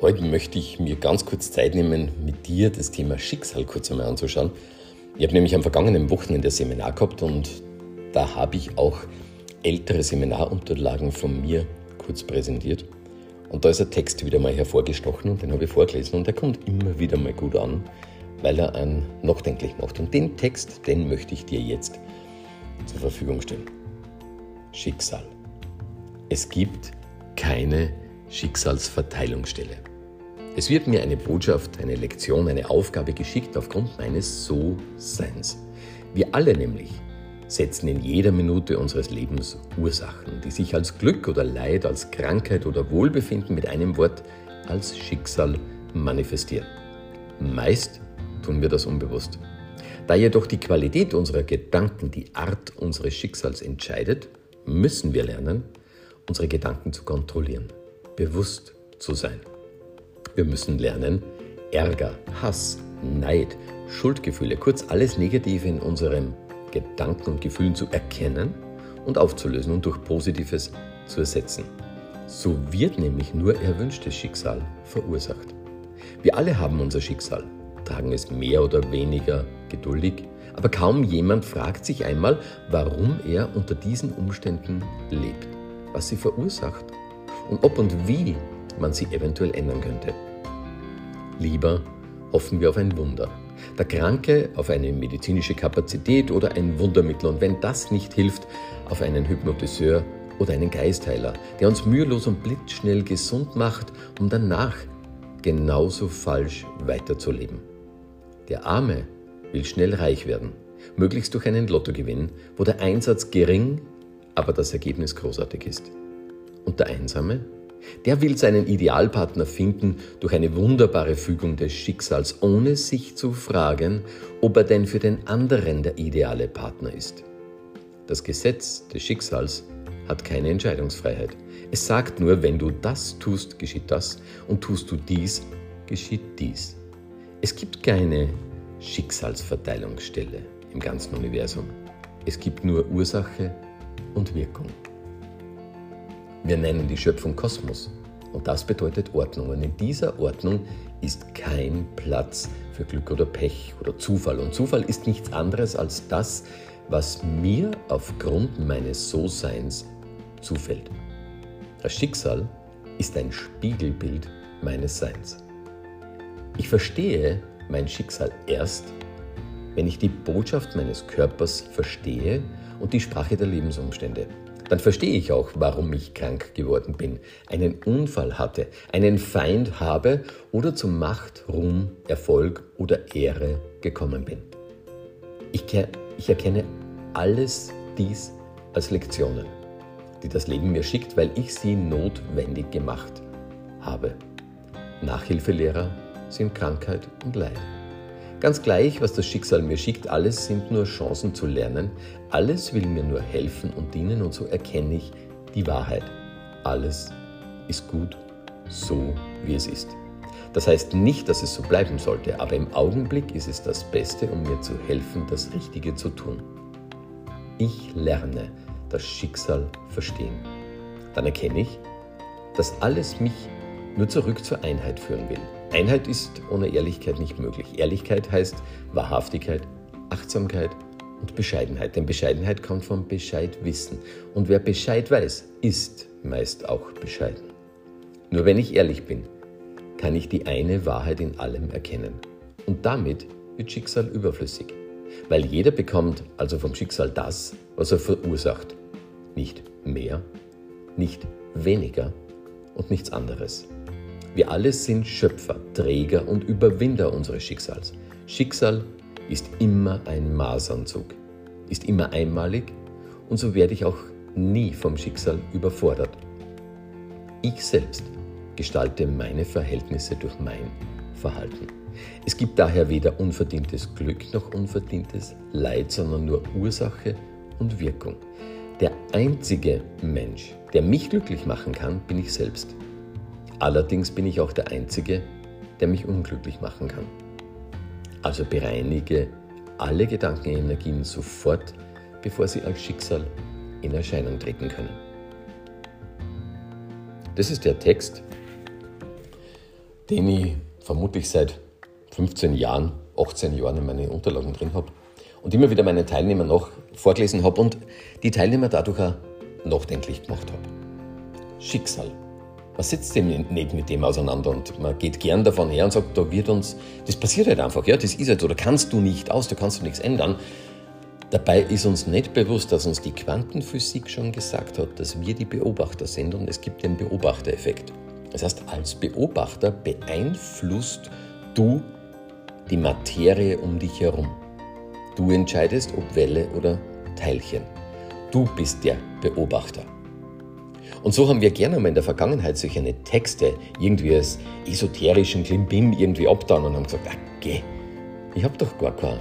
Heute möchte ich mir ganz kurz Zeit nehmen, mit dir das Thema Schicksal kurz einmal anzuschauen. Ich habe nämlich am vergangenen Wochenende ein Seminar gehabt und da habe ich auch ältere Seminarunterlagen von mir kurz präsentiert. Und da ist ein Text wieder mal hervorgestochen und den habe ich vorgelesen und der kommt immer wieder mal gut an, weil er einen nachdenklich macht. Und den Text, den möchte ich dir jetzt zur Verfügung stellen. Schicksal. Es gibt keine Schicksalsverteilungsstelle. Es wird mir eine Botschaft, eine Lektion, eine Aufgabe geschickt aufgrund meines So-Seins. Wir alle nämlich setzen in jeder Minute unseres Lebens Ursachen, die sich als Glück oder Leid, als Krankheit oder Wohlbefinden mit einem Wort als Schicksal manifestieren. Meist tun wir das unbewusst. Da jedoch die Qualität unserer Gedanken die Art unseres Schicksals entscheidet, müssen wir lernen, unsere Gedanken zu kontrollieren, bewusst zu sein. Wir müssen lernen, Ärger, Hass, Neid, Schuldgefühle, kurz alles Negative in unseren Gedanken und Gefühlen zu erkennen und aufzulösen und durch Positives zu ersetzen. So wird nämlich nur erwünschtes Schicksal verursacht. Wir alle haben unser Schicksal, tragen es mehr oder weniger geduldig, aber kaum jemand fragt sich einmal, warum er unter diesen Umständen lebt, was sie verursacht und ob und wie man sie eventuell ändern könnte. Lieber hoffen wir auf ein Wunder. Der Kranke auf eine medizinische Kapazität oder ein Wundermittel und wenn das nicht hilft, auf einen Hypnotiseur oder einen Geistheiler, der uns mühelos und blitzschnell gesund macht, um danach genauso falsch weiterzuleben. Der Arme will schnell reich werden, möglichst durch einen Lottogewinn, wo der Einsatz gering, aber das Ergebnis großartig ist. Und der Einsame der will seinen Idealpartner finden durch eine wunderbare Fügung des Schicksals, ohne sich zu fragen, ob er denn für den anderen der ideale Partner ist. Das Gesetz des Schicksals hat keine Entscheidungsfreiheit. Es sagt nur, wenn du das tust, geschieht das, und tust du dies, geschieht dies. Es gibt keine Schicksalsverteilungsstelle im ganzen Universum. Es gibt nur Ursache und Wirkung. Wir nennen die Schöpfung Kosmos. Und das bedeutet Ordnung. Und in dieser Ordnung ist kein Platz für Glück oder Pech oder Zufall. Und Zufall ist nichts anderes als das, was mir aufgrund meines So-Seins zufällt. Das Schicksal ist ein Spiegelbild meines Seins. Ich verstehe mein Schicksal erst, wenn ich die Botschaft meines Körpers verstehe und die Sprache der Lebensumstände dann verstehe ich auch, warum ich krank geworden bin, einen Unfall hatte, einen Feind habe oder zu Macht, Ruhm, Erfolg oder Ehre gekommen bin. Ich, ich erkenne alles dies als Lektionen, die das Leben mir schickt, weil ich sie notwendig gemacht habe. Nachhilfelehrer sind Krankheit und Leid. Ganz gleich, was das Schicksal mir schickt, alles sind nur Chancen zu lernen, alles will mir nur helfen und dienen und so erkenne ich die Wahrheit. Alles ist gut, so wie es ist. Das heißt nicht, dass es so bleiben sollte, aber im Augenblick ist es das Beste, um mir zu helfen, das Richtige zu tun. Ich lerne das Schicksal verstehen. Dann erkenne ich, dass alles mich nur zurück zur Einheit führen will. Einheit ist ohne Ehrlichkeit nicht möglich. Ehrlichkeit heißt Wahrhaftigkeit, Achtsamkeit und Bescheidenheit. Denn Bescheidenheit kommt vom Bescheidwissen. Und wer Bescheid weiß, ist meist auch bescheiden. Nur wenn ich ehrlich bin, kann ich die eine Wahrheit in allem erkennen. Und damit wird Schicksal überflüssig. Weil jeder bekommt also vom Schicksal das, was er verursacht. Nicht mehr, nicht weniger und nichts anderes. Wir alle sind Schöpfer, Träger und Überwinder unseres Schicksals. Schicksal ist immer ein Maßanzug, ist immer einmalig und so werde ich auch nie vom Schicksal überfordert. Ich selbst gestalte meine Verhältnisse durch mein Verhalten. Es gibt daher weder unverdientes Glück noch unverdientes Leid, sondern nur Ursache und Wirkung. Der einzige Mensch, der mich glücklich machen kann, bin ich selbst. Allerdings bin ich auch der Einzige, der mich unglücklich machen kann. Also bereinige alle Gedankenenergien sofort, bevor sie als Schicksal in Erscheinung treten können. Das ist der Text den ich vermutlich seit 15 Jahren, 18 Jahren in meine Unterlagen drin habe und immer wieder meine Teilnehmer noch vorgelesen habe und die Teilnehmer dadurch auch nachdenklich gemacht habe. Schicksal. Man sitzt eben nicht mit dem auseinander und man geht gern davon her und sagt, da wird uns, das passiert halt einfach, ja, das ist halt so, da kannst du nicht aus, da kannst du nichts ändern. Dabei ist uns nicht bewusst, dass uns die Quantenphysik schon gesagt hat, dass wir die Beobachter sind und es gibt den Beobachtereffekt. Das heißt, als Beobachter beeinflusst du die Materie um dich herum. Du entscheidest, ob Welle oder Teilchen. Du bist der Beobachter. Und so haben wir gerne mal in der Vergangenheit solche Texte irgendwie als esoterischen Klimbim irgendwie abgetan und haben gesagt, ah, geh, ich habe doch gar keine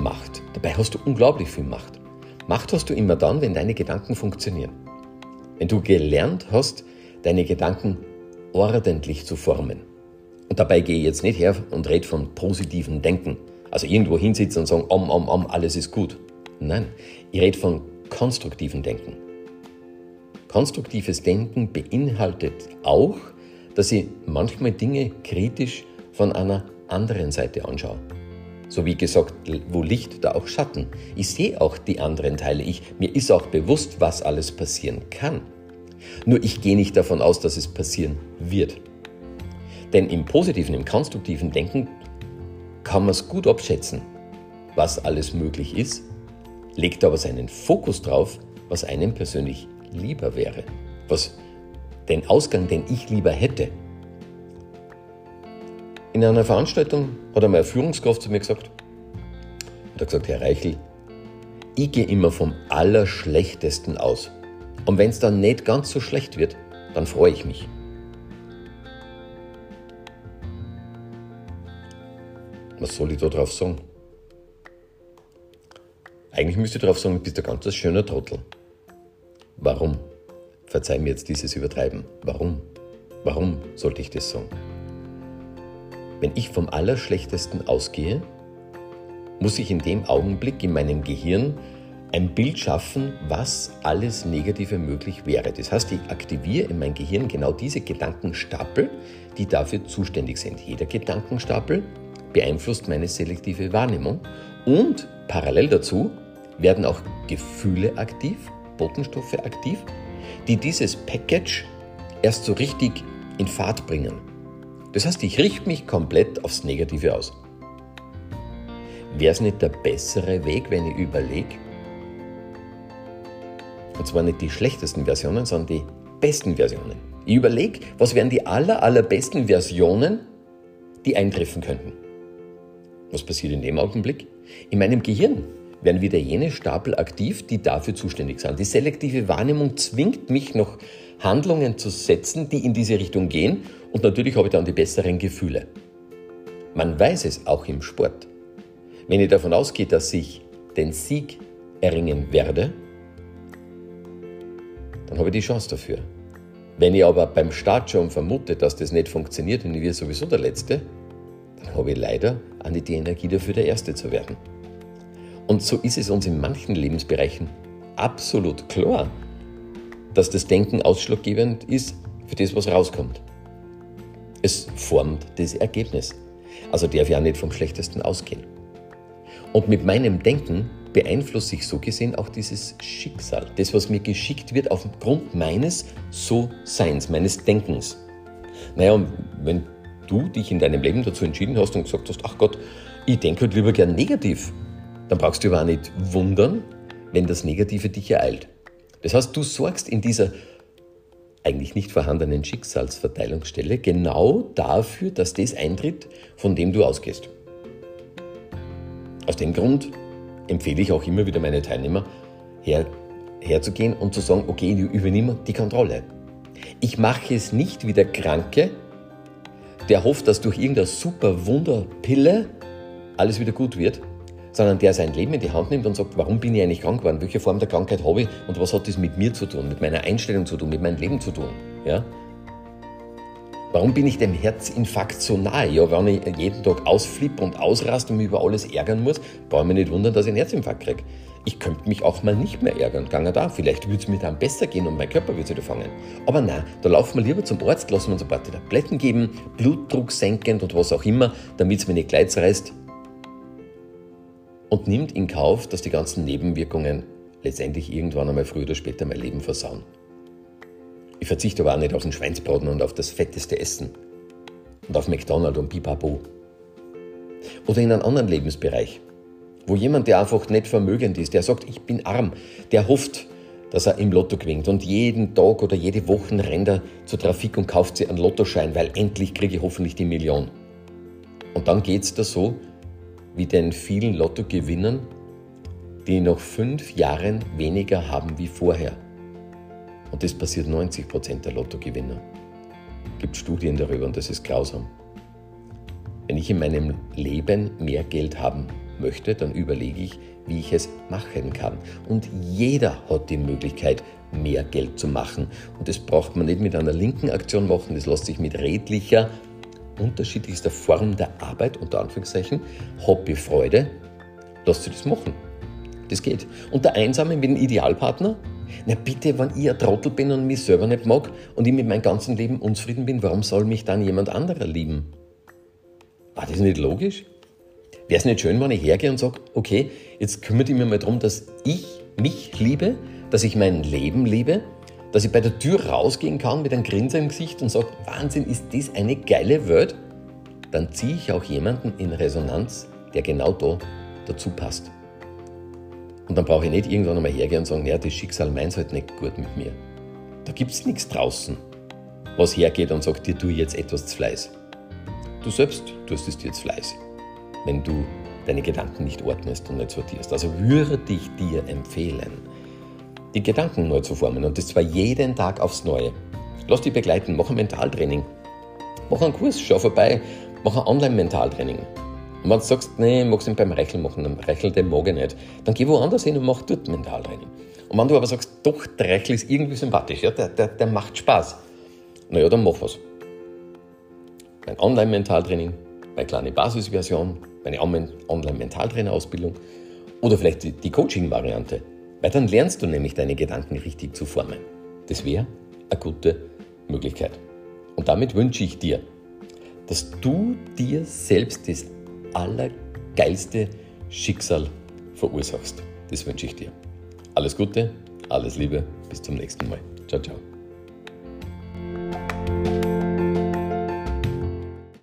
Macht. Dabei hast du unglaublich viel Macht. Macht hast du immer dann, wenn deine Gedanken funktionieren. Wenn du gelernt hast, deine Gedanken ordentlich zu formen. Und dabei gehe ich jetzt nicht her und rede von positiven Denken. Also irgendwo hinsitzen und sagen, om, om, om, alles ist gut. Nein, ich rede von konstruktiven Denken. Konstruktives Denken beinhaltet auch, dass ich manchmal Dinge kritisch von einer anderen Seite anschaue. So wie gesagt, wo Licht, da auch Schatten. Ich sehe auch die anderen Teile. Ich, mir ist auch bewusst, was alles passieren kann. Nur ich gehe nicht davon aus, dass es passieren wird. Denn im positiven, im konstruktiven Denken kann man es gut abschätzen, was alles möglich ist, legt aber seinen Fokus drauf, was einem persönlich lieber wäre, was den Ausgang, den ich lieber hätte. In einer Veranstaltung hat einmal eine Führungskraft zu mir gesagt, hat er gesagt, Herr Reichel, ich gehe immer vom Allerschlechtesten aus. Und wenn es dann nicht ganz so schlecht wird, dann freue ich mich. Was soll ich da drauf sagen? Eigentlich müsste ich drauf sagen, du bist ein ganz schöner Trottel. Warum? Verzeih mir jetzt dieses Übertreiben. Warum? Warum sollte ich das sagen? Wenn ich vom Allerschlechtesten ausgehe, muss ich in dem Augenblick in meinem Gehirn ein Bild schaffen, was alles Negative möglich wäre. Das heißt, ich aktiviere in mein Gehirn genau diese Gedankenstapel, die dafür zuständig sind. Jeder Gedankenstapel beeinflusst meine selektive Wahrnehmung und parallel dazu werden auch Gefühle aktiv, Botenstoffe aktiv, die dieses Package erst so richtig in Fahrt bringen. Das heißt, ich richte mich komplett aufs Negative aus. Wäre es nicht der bessere Weg, wenn ich überlege, und zwar nicht die schlechtesten Versionen, sondern die besten Versionen. Ich überlege, was wären die aller, allerbesten Versionen, die eintreffen könnten. Was passiert in dem Augenblick? In meinem Gehirn werden wieder jene Stapel aktiv, die dafür zuständig sind. Die selektive Wahrnehmung zwingt mich noch Handlungen zu setzen, die in diese Richtung gehen und natürlich habe ich dann die besseren Gefühle. Man weiß es auch im Sport. Wenn ich davon ausgehe, dass ich den Sieg erringen werde, dann habe ich die Chance dafür. Wenn ich aber beim Start schon vermute, dass das nicht funktioniert und ich werde sowieso der Letzte, dann habe ich leider auch die Energie dafür, der Erste zu werden. Und so ist es uns in manchen Lebensbereichen absolut klar, dass das Denken ausschlaggebend ist für das, was rauskommt. Es formt das Ergebnis. Also darf ich auch nicht vom Schlechtesten ausgehen. Und mit meinem Denken beeinflusse ich so gesehen auch dieses Schicksal. Das, was mir geschickt wird aufgrund meines So-Seins, meines Denkens. Naja, wenn du dich in deinem Leben dazu entschieden hast und gesagt hast, ach Gott, ich denke halt lieber gern negativ, dann brauchst du aber auch nicht wundern, wenn das Negative dich ereilt. Das heißt, du sorgst in dieser eigentlich nicht vorhandenen Schicksalsverteilungsstelle genau dafür, dass das eintritt, von dem du ausgehst. Aus dem Grund empfehle ich auch immer wieder meine Teilnehmer, her, herzugehen und zu sagen, okay, ich übernehme die Kontrolle. Ich mache es nicht wie der Kranke, der hofft, dass durch irgendeine super Wunderpille alles wieder gut wird, sondern der sein Leben in die Hand nimmt und sagt, warum bin ich eigentlich krank geworden, welche Form der Krankheit habe ich und was hat das mit mir zu tun, mit meiner Einstellung zu tun, mit meinem Leben zu tun. Ja? Warum bin ich dem Herzinfarkt so nahe? Ja, wenn ich jeden Tag ausflippe und ausraste und mich über alles ärgern muss, brauche ich mich nicht wundern, dass ich einen Herzinfarkt kriege. Ich könnte mich auch mal nicht mehr ärgern, gange da. Vielleicht würde es mir dann besser gehen und mein Körper würde wieder fangen. Aber nein, da laufen wir lieber zum Arzt, lassen wir uns ein paar Tabletten geben, Blutdruck senkend und was auch immer, damit es mir nicht gleich reißt. Und nimmt in Kauf, dass die ganzen Nebenwirkungen letztendlich irgendwann einmal früher oder später mein Leben versauen. Ich verzichte aber auch nicht auf den Schweinsbraten und auf das fetteste Essen. Und auf McDonald's und Pipapo. Oder in einem anderen Lebensbereich. Wo jemand, der einfach nicht vermögend ist, der sagt, ich bin arm, der hofft, dass er im Lotto gewinnt und jeden Tag oder jede Woche rennt er zur Trafik und kauft sich einen Lottoschein, weil endlich kriege ich hoffentlich die Million. Und dann geht es da so, wie den vielen Lottogewinnern, die noch fünf Jahren weniger haben wie vorher. Und das passiert 90 Prozent der Lottogewinner. Es gibt Studien darüber und das ist grausam. Wenn ich in meinem Leben mehr Geld haben möchte, dann überlege ich, wie ich es machen kann. Und jeder hat die Möglichkeit, mehr Geld zu machen. Und das braucht man nicht mit einer linken Aktion machen, das lässt sich mit redlicher, unterschiedlichster Form der Arbeit, unter Anführungszeichen, Hobbyfreude, lasst sich das machen. Das geht. Und der Einsame mit dem Idealpartner? Na bitte, wenn ich ein Trottel bin und mich selber nicht mag und ich mit meinem ganzen Leben unzufrieden bin, warum soll mich dann jemand anderer lieben? War das nicht logisch? Wäre es nicht schön, wenn ich hergehe und sage, okay, jetzt kümmere ich mich mal darum, dass ich mich liebe, dass ich mein Leben liebe, dass ich bei der Tür rausgehen kann mit einem Grinsen im Gesicht und sage, Wahnsinn, ist das eine geile Welt? Dann ziehe ich auch jemanden in Resonanz, der genau da dazu passt. Und dann brauche ich nicht irgendwann einmal hergehen und sagen, ja, das Schicksal meint halt nicht gut mit mir. Da gibt es nichts draußen, was hergeht und sagt, dir tu jetzt etwas zu Fleiß. Du selbst tust es dir jetzt Fleiß wenn du deine Gedanken nicht ordnest und nicht sortierst. Also würde ich dir empfehlen, die Gedanken neu zu formen und das zwar jeden Tag aufs Neue. Lass dich begleiten, mach ein Mentaltraining. Mach einen Kurs, schau vorbei, mach ein Online-Mentaltraining. Und wenn du sagst, nee, ich mag es beim Rechel machen, dann Rechel, den mag ich nicht, dann geh woanders hin und mach dort Mentaltraining. Und wenn du aber sagst, doch, der Rechel ist irgendwie sympathisch, ja, der, der, der macht Spaß, naja, dann mach was. Ein Online-Mentaltraining, meine kleine Basisversion, meine Online-Mentaltrainer-Ausbildung oder vielleicht die Coaching-Variante. Weil dann lernst du nämlich deine Gedanken richtig zu formen. Das wäre eine gute Möglichkeit. Und damit wünsche ich dir, dass du dir selbst das allergeilste Schicksal verursachst. Das wünsche ich dir. Alles Gute, alles Liebe, bis zum nächsten Mal. Ciao, ciao.